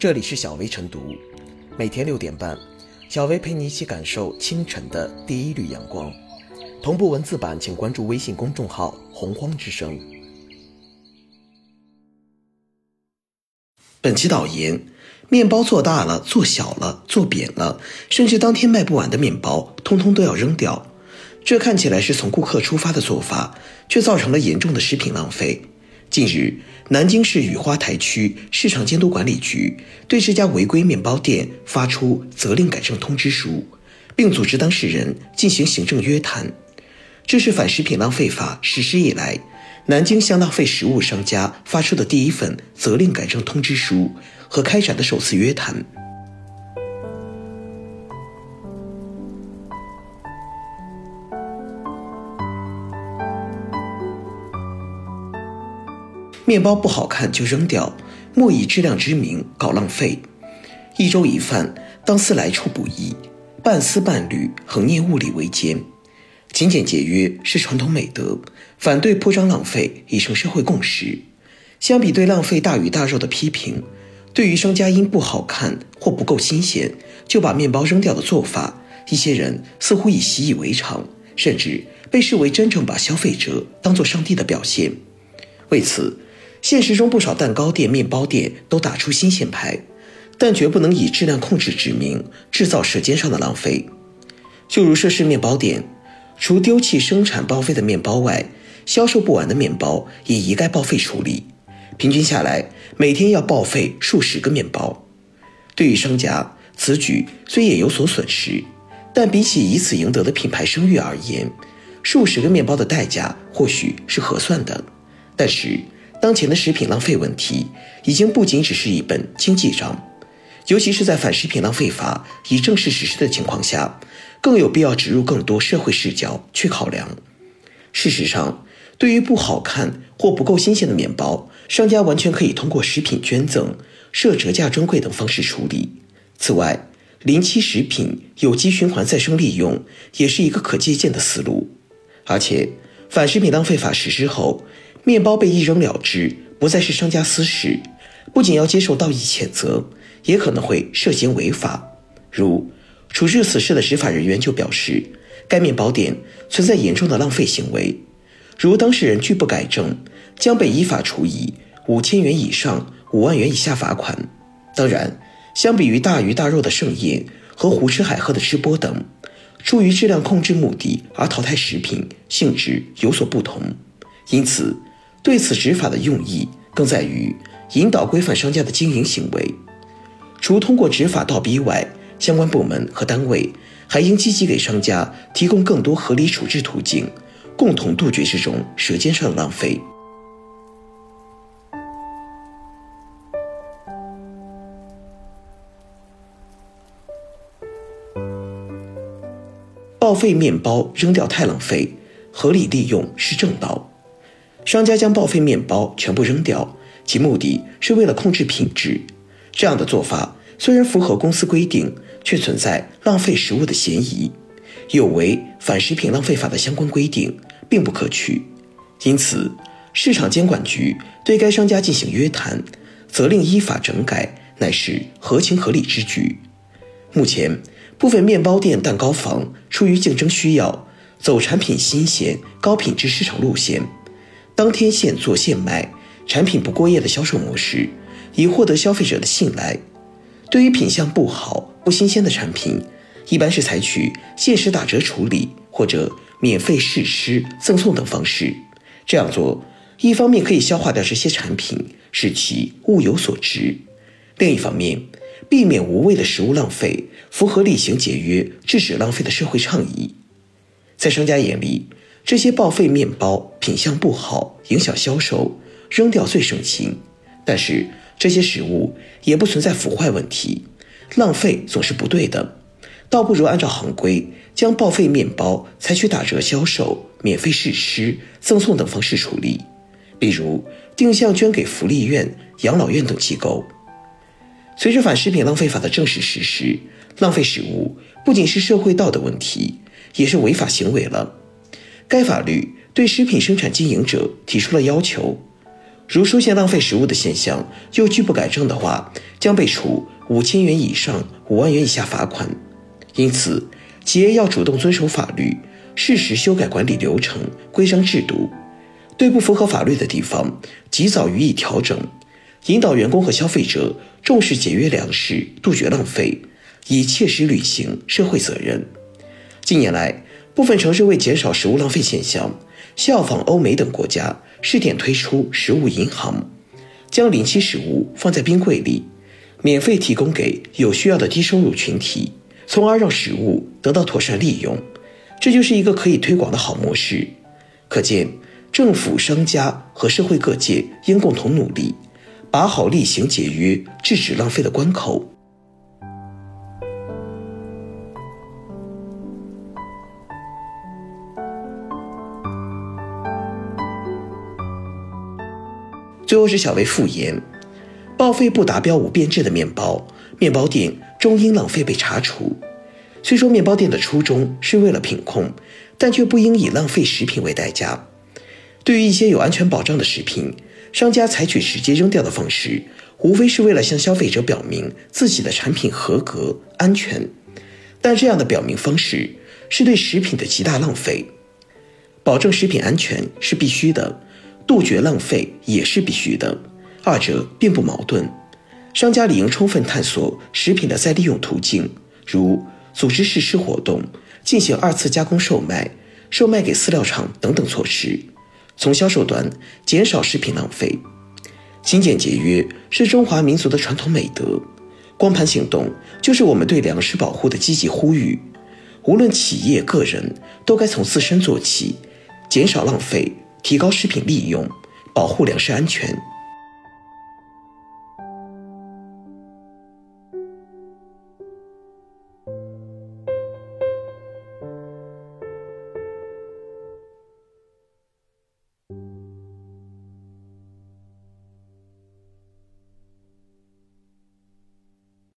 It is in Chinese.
这里是小薇晨读，每天六点半，小薇陪你一起感受清晨的第一缕阳光。同步文字版，请关注微信公众号“洪荒之声”。本期导言：面包做大了、做小了、做扁了，甚至当天卖不完的面包，通通都要扔掉。这看起来是从顾客出发的做法，却造成了严重的食品浪费。近日，南京市雨花台区市场监督管理局对这家违规面包店发出责令改正通知书，并组织当事人进行行政约谈。这是反食品浪费法实施以来，南京向浪费食物商家发出的第一份责令改正通知书和开展的首次约谈。面包不好看就扔掉，莫以质量之名搞浪费。一粥一饭，当思来处不易，半丝半缕，恒念物力维艰。勤俭节约是传统美德，反对铺张浪费已成社会共识。相比对浪费大鱼大肉的批评，对于商家因不好看或不够新鲜就把面包扔掉的做法，一些人似乎已习以为常，甚至被视为真正把消费者当作上帝的表现。为此，现实中不少蛋糕店、面包店都打出新鲜牌，但绝不能以质量控制之名制造舌尖上的浪费。就如涉事面包店，除丢弃生产报废的面包外，销售不完的面包也一概报废处理，平均下来每天要报废数十个面包。对于商家，此举虽也有所损失，但比起以此赢得的品牌声誉而言，数十个面包的代价或许是合算的。但是。当前的食品浪费问题已经不仅只是一本经济账，尤其是在反食品浪费法已正式实施的情况下，更有必要植入更多社会视角去考量。事实上，对于不好看或不够新鲜的面包，商家完全可以通过食品捐赠、设折价专柜等方式处理。此外，临期食品有机循环再生利用也是一个可借鉴的思路。而且，反食品浪费法实施后，面包被一扔了之，不再是商家私事，不仅要接受道义谴责，也可能会涉嫌违法。如处置此事的执法人员就表示，该面包店存在严重的浪费行为，如当事人拒不改正，将被依法处以五千元以上五万元以下罚款。当然，相比于大鱼大肉的盛宴和胡吃海喝的吃播等，出于质量控制目的而淘汰食品，性质有所不同，因此。对此执法的用意，更在于引导规范商家的经营行为。除通过执法倒逼外，相关部门和单位还应积极给商家提供更多合理处置途径，共同杜绝这种舌尖上的浪费。报废面包扔掉太浪费，合理利用是正道。商家将报废面包全部扔掉，其目的是为了控制品质。这样的做法虽然符合公司规定，却存在浪费食物的嫌疑，有违反食品浪费法的相关规定，并不可取。因此，市场监管局对该商家进行约谈，责令依法整改，乃是合情合理之举。目前，部分面包店、蛋糕房出于竞争需要，走产品新鲜、高品质市场路线。当天现做现卖，产品不过夜的销售模式，以获得消费者的信赖。对于品相不好、不新鲜的产品，一般是采取限时打折处理或者免费试吃、赠送等方式。这样做，一方面可以消化掉这些产品，使其物有所值；另一方面，避免无谓的食物浪费，符合厉行节约、制止浪费的社会倡议。在商家眼里，这些报废面包品相不好，影响销售，扔掉最省心。但是这些食物也不存在腐坏问题，浪费总是不对的，倒不如按照行规，将报废面包采取打折销售、免费试吃、赠送等方式处理，比如定向捐给福利院、养老院等机构。随着反食品浪费法的正式实施，浪费食物不仅是社会道德问题，也是违法行为了。该法律对食品生产经营者提出了要求：如出现浪费食物的现象又拒不改正的话，将被处五千元以上五万元以下罚款。因此，企业要主动遵守法律，适时修改管理流程、规章制度，对不符合法律的地方及早予以调整，引导员工和消费者重视节约粮食、杜绝浪费，以切实履行社会责任。近年来，部分城市为减少食物浪费现象，效仿欧美等国家。试点推出食物银行，将临期食物放在冰柜里，免费提供给有需要的低收入群体，从而让食物得到妥善利用。这就是一个可以推广的好模式。可见，政府、商家和社会各界应共同努力，把好厉行节约、制止浪费的关口。最后是小薇复言，报废不达标无变质的面包，面包店终因浪费被查处。虽说面包店的初衷是为了品控，但却不应以浪费食品为代价。对于一些有安全保障的食品，商家采取直接扔掉的方式，无非是为了向消费者表明自己的产品合格安全。但这样的表明方式是对食品的极大浪费。保证食品安全是必须的。杜绝浪费也是必须的，二者并不矛盾。商家理应充分探索食品的再利用途径，如组织试吃活动、进行二次加工售卖、售卖给饲料厂等等措施，从销售端减少食品浪费。勤俭节约是中华民族的传统美德，光盘行动就是我们对粮食保护的积极呼吁。无论企业、个人，都该从自身做起，减少浪费。提高食品利用，保护粮食安全。